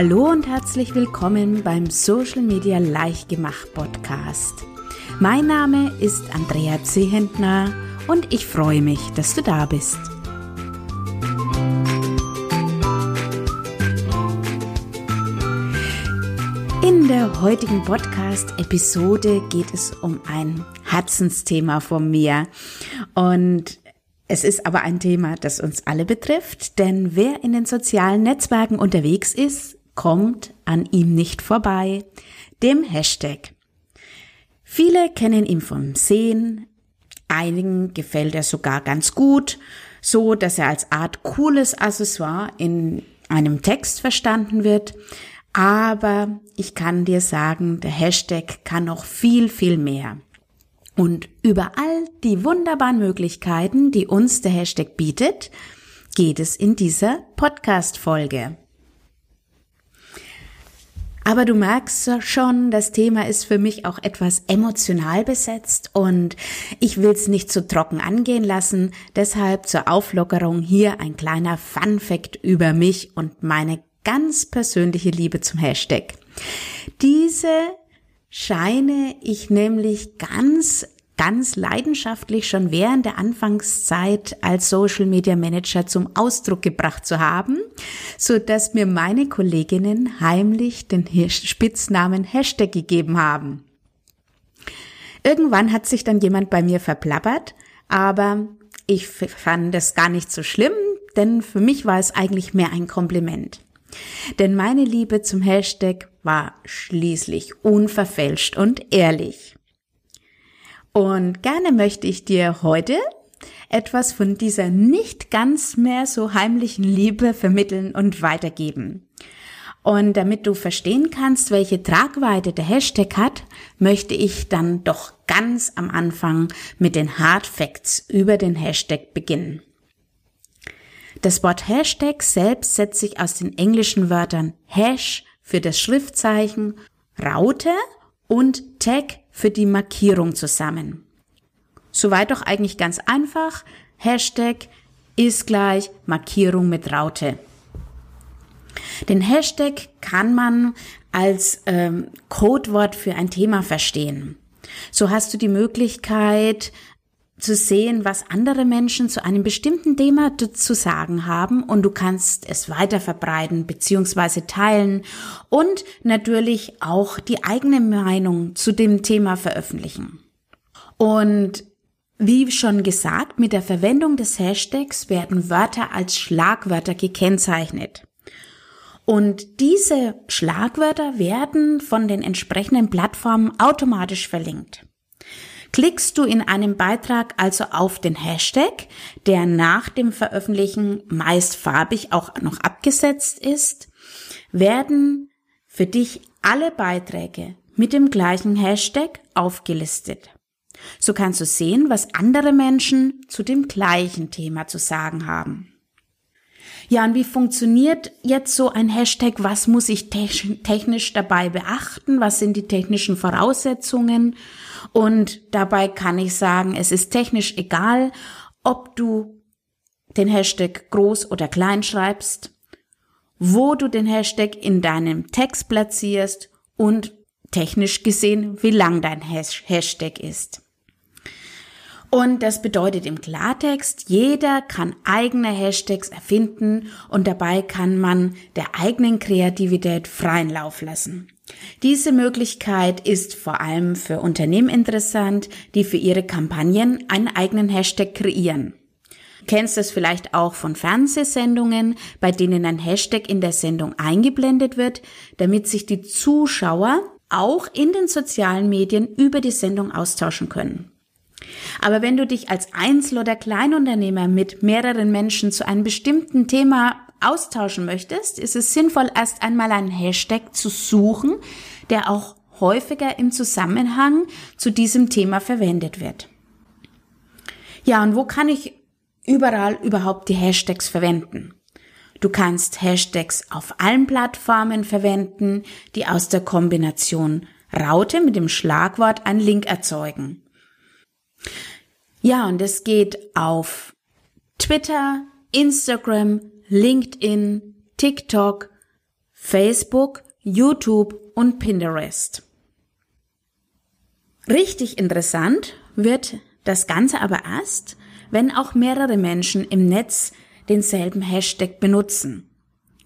Hallo und herzlich willkommen beim Social Media Leichtgemacht Podcast. Mein Name ist Andrea Zehentner und ich freue mich, dass du da bist. In der heutigen Podcast-Episode geht es um ein Herzensthema von mir. Und es ist aber ein Thema, das uns alle betrifft, denn wer in den sozialen Netzwerken unterwegs ist, kommt an ihm nicht vorbei, dem Hashtag. Viele kennen ihn vom Sehen, einigen gefällt er sogar ganz gut, so dass er als Art cooles Accessoire in einem Text verstanden wird, aber ich kann dir sagen, der Hashtag kann noch viel, viel mehr. Und über all die wunderbaren Möglichkeiten, die uns der Hashtag bietet, geht es in dieser Podcast-Folge. Aber du merkst schon, das Thema ist für mich auch etwas emotional besetzt und ich will es nicht zu trocken angehen lassen. Deshalb zur Auflockerung hier ein kleiner Fun Fact über mich und meine ganz persönliche Liebe zum Hashtag. Diese scheine ich nämlich ganz ganz leidenschaftlich schon während der Anfangszeit als Social Media Manager zum Ausdruck gebracht zu haben, so dass mir meine Kolleginnen heimlich den Spitznamen Hashtag gegeben haben. Irgendwann hat sich dann jemand bei mir verplappert, aber ich fand das gar nicht so schlimm, denn für mich war es eigentlich mehr ein Kompliment. Denn meine Liebe zum Hashtag war schließlich unverfälscht und ehrlich. Und gerne möchte ich dir heute etwas von dieser nicht ganz mehr so heimlichen Liebe vermitteln und weitergeben. Und damit du verstehen kannst, welche Tragweite der Hashtag hat, möchte ich dann doch ganz am Anfang mit den Hard Facts über den Hashtag beginnen. Das Wort Hashtag selbst setzt sich aus den englischen Wörtern Hash für das Schriftzeichen, Raute und Tag für die Markierung zusammen. Soweit doch eigentlich ganz einfach. Hashtag ist gleich Markierung mit Raute. Den Hashtag kann man als ähm, Codewort für ein Thema verstehen. So hast du die Möglichkeit, zu sehen, was andere Menschen zu einem bestimmten Thema zu sagen haben und du kannst es weiter verbreiten bzw. teilen und natürlich auch die eigene Meinung zu dem Thema veröffentlichen. Und wie schon gesagt, mit der Verwendung des Hashtags werden Wörter als Schlagwörter gekennzeichnet. Und diese Schlagwörter werden von den entsprechenden Plattformen automatisch verlinkt. Klickst du in einem Beitrag also auf den Hashtag, der nach dem Veröffentlichen meist farbig auch noch abgesetzt ist, werden für dich alle Beiträge mit dem gleichen Hashtag aufgelistet. So kannst du sehen, was andere Menschen zu dem gleichen Thema zu sagen haben. Ja, und wie funktioniert jetzt so ein Hashtag? Was muss ich technisch dabei beachten? Was sind die technischen Voraussetzungen? Und dabei kann ich sagen, es ist technisch egal, ob du den Hashtag groß oder klein schreibst, wo du den Hashtag in deinem Text platzierst und technisch gesehen, wie lang dein Hashtag ist. Und das bedeutet im Klartext, jeder kann eigene Hashtags erfinden und dabei kann man der eigenen Kreativität freien Lauf lassen. Diese Möglichkeit ist vor allem für Unternehmen interessant, die für ihre Kampagnen einen eigenen Hashtag kreieren. Du kennst es vielleicht auch von Fernsehsendungen, bei denen ein Hashtag in der Sendung eingeblendet wird, damit sich die Zuschauer auch in den sozialen Medien über die Sendung austauschen können. Aber wenn du dich als Einzel- oder Kleinunternehmer mit mehreren Menschen zu einem bestimmten Thema austauschen möchtest, ist es sinnvoll, erst einmal einen Hashtag zu suchen, der auch häufiger im Zusammenhang zu diesem Thema verwendet wird. Ja, und wo kann ich überall überhaupt die Hashtags verwenden? Du kannst Hashtags auf allen Plattformen verwenden, die aus der Kombination Raute mit dem Schlagwort einen Link erzeugen. Ja, und es geht auf Twitter, Instagram, LinkedIn, TikTok, Facebook, YouTube und Pinterest. Richtig interessant wird das Ganze aber erst, wenn auch mehrere Menschen im Netz denselben Hashtag benutzen.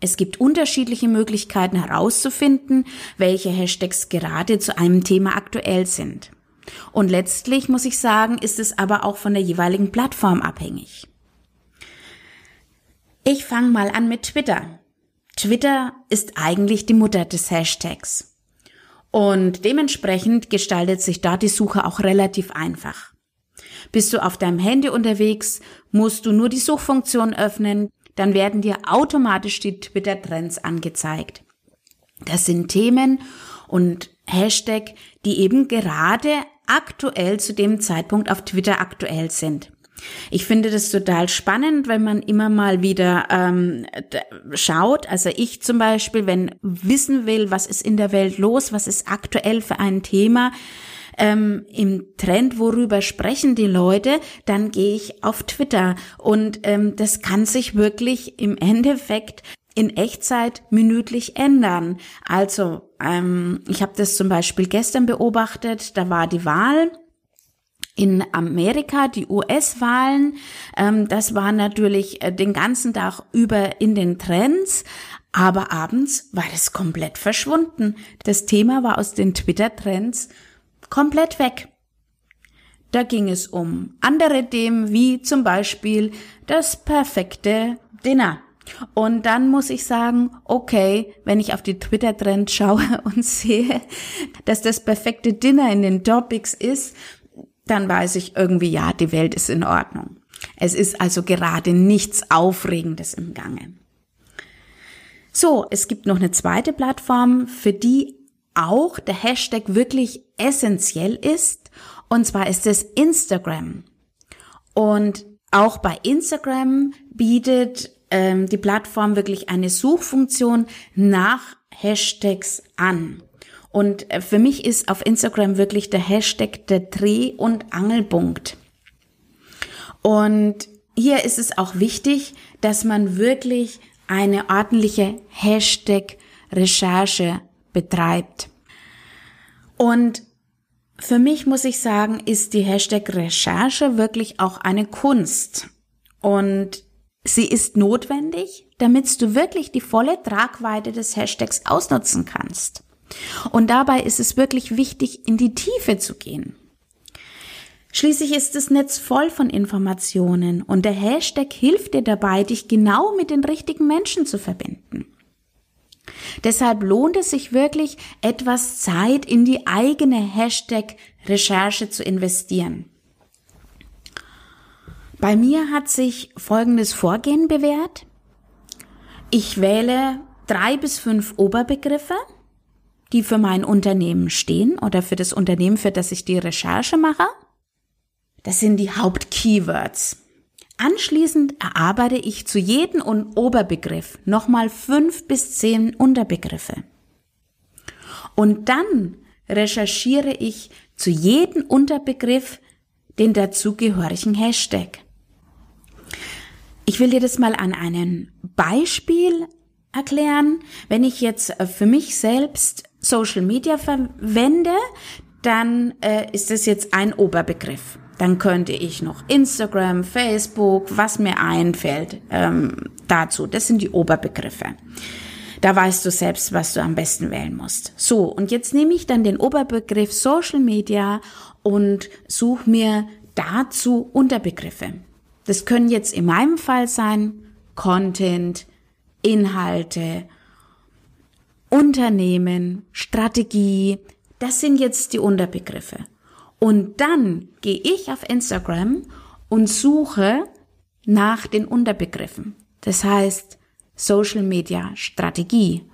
Es gibt unterschiedliche Möglichkeiten herauszufinden, welche Hashtags gerade zu einem Thema aktuell sind. Und letztlich muss ich sagen, ist es aber auch von der jeweiligen Plattform abhängig. Ich fange mal an mit Twitter. Twitter ist eigentlich die Mutter des Hashtags. Und dementsprechend gestaltet sich da die Suche auch relativ einfach. Bist du auf deinem Handy unterwegs, musst du nur die Suchfunktion öffnen, dann werden dir automatisch die Twitter-Trends angezeigt. Das sind Themen und Hashtag, die eben gerade aktuell zu dem Zeitpunkt auf Twitter aktuell sind. Ich finde das total spannend, wenn man immer mal wieder ähm, schaut. Also ich zum Beispiel, wenn wissen will, was ist in der Welt los, was ist aktuell für ein Thema, ähm, im Trend, worüber sprechen die Leute, dann gehe ich auf Twitter. Und ähm, das kann sich wirklich im Endeffekt in Echtzeit minütlich ändern. Also ähm, ich habe das zum Beispiel gestern beobachtet, da war die Wahl in Amerika, die US-Wahlen, ähm, das war natürlich äh, den ganzen Tag über in den Trends, aber abends war das komplett verschwunden. Das Thema war aus den Twitter-Trends komplett weg. Da ging es um andere Themen wie zum Beispiel das perfekte Dinner. Und dann muss ich sagen, okay, wenn ich auf die Twitter-Trends schaue und sehe, dass das perfekte Dinner in den Topics ist, dann weiß ich irgendwie, ja, die Welt ist in Ordnung. Es ist also gerade nichts Aufregendes im Gange. So, es gibt noch eine zweite Plattform, für die auch der Hashtag wirklich essentiell ist. Und zwar ist es Instagram. Und auch bei Instagram bietet ähm, die Plattform wirklich eine Suchfunktion nach Hashtags an. Und äh, für mich ist auf Instagram wirklich der Hashtag der Dreh- und Angelpunkt. Und hier ist es auch wichtig, dass man wirklich eine ordentliche Hashtag-Recherche betreibt. Und für mich muss ich sagen, ist die Hashtag Recherche wirklich auch eine Kunst. Und sie ist notwendig, damit du wirklich die volle Tragweite des Hashtags ausnutzen kannst. Und dabei ist es wirklich wichtig, in die Tiefe zu gehen. Schließlich ist das Netz voll von Informationen und der Hashtag hilft dir dabei, dich genau mit den richtigen Menschen zu verbinden. Deshalb lohnt es sich wirklich, etwas Zeit in die eigene Hashtag-Recherche zu investieren. Bei mir hat sich folgendes Vorgehen bewährt. Ich wähle drei bis fünf Oberbegriffe, die für mein Unternehmen stehen oder für das Unternehmen, für das ich die Recherche mache. Das sind die Hauptkeywords. Anschließend erarbeite ich zu jedem Oberbegriff nochmal fünf bis zehn Unterbegriffe. Und dann recherchiere ich zu jedem Unterbegriff den dazugehörigen Hashtag. Ich will dir das mal an einem Beispiel erklären. Wenn ich jetzt für mich selbst Social Media verwende, dann äh, ist das jetzt ein Oberbegriff. Dann könnte ich noch Instagram, Facebook, was mir einfällt ähm, dazu. Das sind die Oberbegriffe. Da weißt du selbst, was du am besten wählen musst. So, und jetzt nehme ich dann den Oberbegriff Social Media und suche mir dazu Unterbegriffe. Das können jetzt in meinem Fall sein Content, Inhalte, Unternehmen, Strategie. Das sind jetzt die Unterbegriffe. Und dann gehe ich auf Instagram und suche nach den Unterbegriffen. Das heißt Social Media Strategie.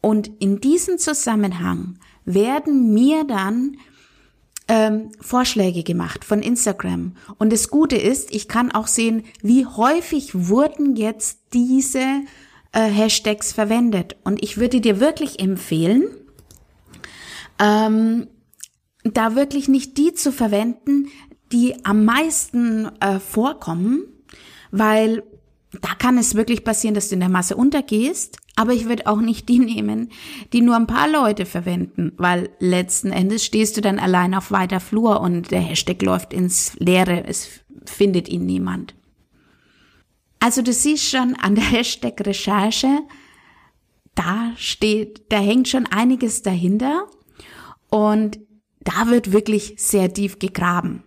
Und in diesem Zusammenhang werden mir dann ähm, Vorschläge gemacht von Instagram. Und das Gute ist, ich kann auch sehen, wie häufig wurden jetzt diese äh, Hashtags verwendet. Und ich würde dir wirklich empfehlen, ähm, da wirklich nicht die zu verwenden, die am meisten äh, vorkommen, weil da kann es wirklich passieren, dass du in der Masse untergehst. Aber ich würde auch nicht die nehmen, die nur ein paar Leute verwenden, weil letzten Endes stehst du dann allein auf weiter Flur und der Hashtag läuft ins Leere, es findet ihn niemand. Also du siehst schon an der Hashtag Recherche, da steht, da hängt schon einiges dahinter und da wird wirklich sehr tief gegraben.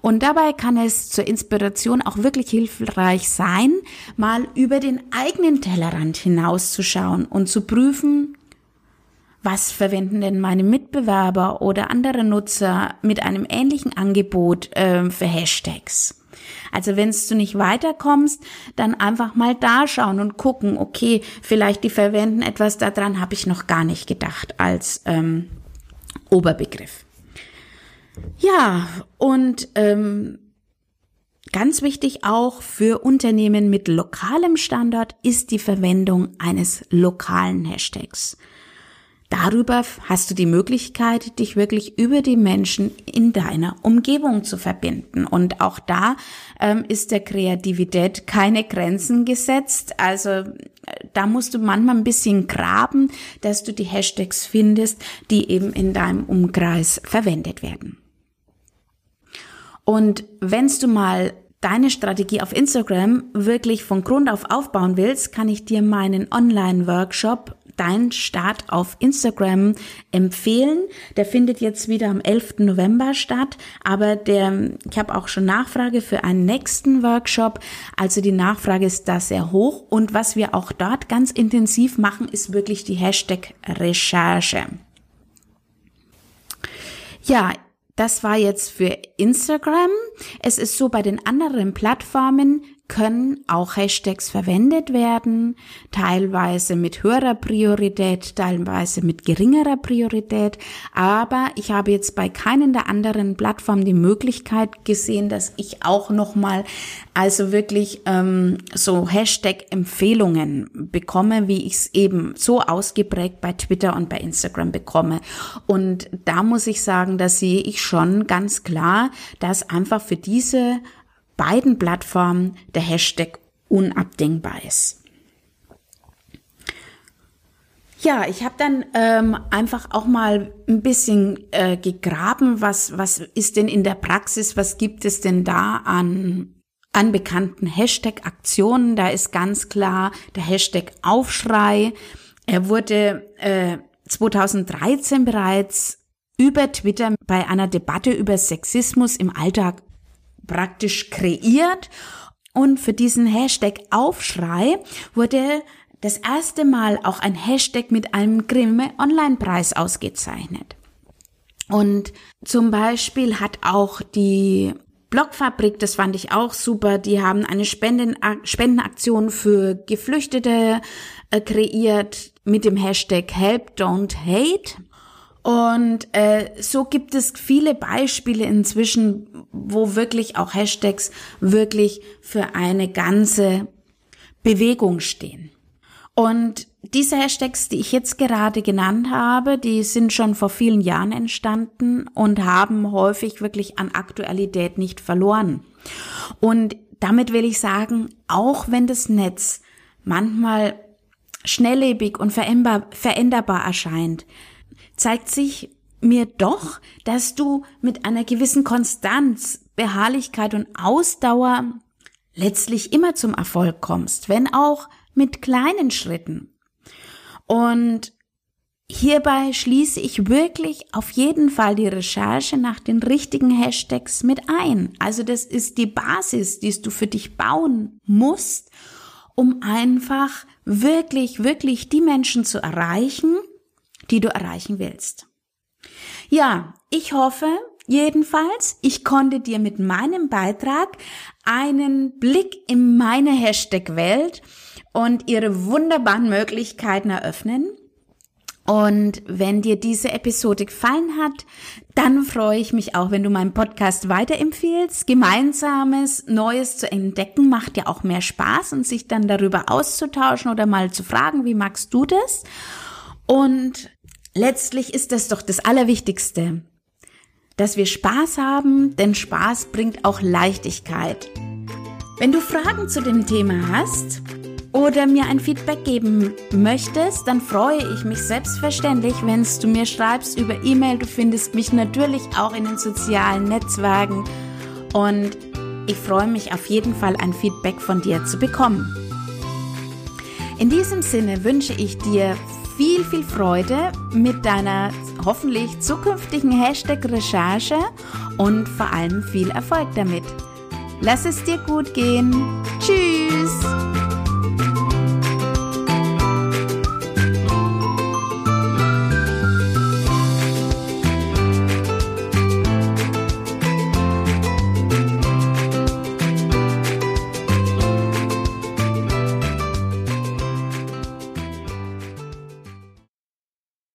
Und dabei kann es zur Inspiration auch wirklich hilfreich sein, mal über den eigenen Tellerrand hinauszuschauen und zu prüfen, was verwenden denn meine Mitbewerber oder andere Nutzer mit einem ähnlichen Angebot äh, für Hashtags? Also wenn du nicht weiterkommst, dann einfach mal da schauen und gucken, okay, vielleicht die verwenden etwas daran, habe ich noch gar nicht gedacht als ähm, Oberbegriff. Ja, und ähm, ganz wichtig auch für Unternehmen mit lokalem Standort ist die Verwendung eines lokalen Hashtags. Darüber hast du die Möglichkeit, dich wirklich über die Menschen in deiner Umgebung zu verbinden. Und auch da ähm, ist der Kreativität keine Grenzen gesetzt. Also äh, da musst du manchmal ein bisschen graben, dass du die Hashtags findest, die eben in deinem Umkreis verwendet werden. Und wenn's du mal deine Strategie auf Instagram wirklich von Grund auf aufbauen willst, kann ich dir meinen Online-Workshop Dein Start auf Instagram empfehlen. Der findet jetzt wieder am 11. November statt, aber der, ich habe auch schon Nachfrage für einen nächsten Workshop. Also die Nachfrage ist da sehr hoch und was wir auch dort ganz intensiv machen, ist wirklich die Hashtag Recherche. Ja, das war jetzt für Instagram. Es ist so bei den anderen Plattformen, können auch Hashtags verwendet werden, teilweise mit höherer Priorität, teilweise mit geringerer Priorität. Aber ich habe jetzt bei keinen der anderen Plattformen die Möglichkeit gesehen, dass ich auch nochmal also wirklich ähm, so Hashtag-Empfehlungen bekomme, wie ich es eben so ausgeprägt bei Twitter und bei Instagram bekomme. Und da muss ich sagen, da sehe ich schon ganz klar, dass einfach für diese beiden Plattformen der Hashtag unabdingbar ist. Ja, ich habe dann ähm, einfach auch mal ein bisschen äh, gegraben, was, was ist denn in der Praxis, was gibt es denn da an, an bekannten Hashtag-Aktionen. Da ist ganz klar der Hashtag Aufschrei. Er wurde äh, 2013 bereits über Twitter bei einer Debatte über Sexismus im Alltag praktisch kreiert. Und für diesen Hashtag Aufschrei wurde das erste Mal auch ein Hashtag mit einem Grimme Online-Preis ausgezeichnet. Und zum Beispiel hat auch die Blockfabrik, das fand ich auch super, die haben eine Spenden Spendenaktion für Geflüchtete äh, kreiert mit dem Hashtag Help Don't Hate. Und äh, so gibt es viele Beispiele inzwischen, wo wirklich auch Hashtags wirklich für eine ganze Bewegung stehen. Und diese Hashtags, die ich jetzt gerade genannt habe, die sind schon vor vielen Jahren entstanden und haben häufig wirklich an Aktualität nicht verloren. Und damit will ich sagen, auch wenn das Netz manchmal schnelllebig und veränderbar erscheint, zeigt sich mir doch, dass du mit einer gewissen Konstanz, Beharrlichkeit und Ausdauer letztlich immer zum Erfolg kommst, wenn auch mit kleinen Schritten. Und hierbei schließe ich wirklich auf jeden Fall die Recherche nach den richtigen Hashtags mit ein. Also das ist die Basis, die du für dich bauen musst, um einfach wirklich, wirklich die Menschen zu erreichen, die du erreichen willst. Ja, ich hoffe jedenfalls, ich konnte dir mit meinem Beitrag einen Blick in meine Hashtag-Welt und ihre wunderbaren Möglichkeiten eröffnen. Und wenn dir diese Episode gefallen hat, dann freue ich mich auch, wenn du meinen Podcast weiterempfehlst. Gemeinsames Neues zu entdecken macht ja auch mehr Spaß und sich dann darüber auszutauschen oder mal zu fragen, wie magst du das? Und letztlich ist das doch das Allerwichtigste, dass wir Spaß haben, denn Spaß bringt auch Leichtigkeit. Wenn du Fragen zu dem Thema hast oder mir ein Feedback geben möchtest, dann freue ich mich selbstverständlich, wenn du mir schreibst über E-Mail. Du findest mich natürlich auch in den sozialen Netzwerken und ich freue mich auf jeden Fall ein Feedback von dir zu bekommen. In diesem Sinne wünsche ich dir viel, viel Freude mit deiner hoffentlich zukünftigen Hashtag-Recherche und vor allem viel Erfolg damit. Lass es dir gut gehen. Tschüss!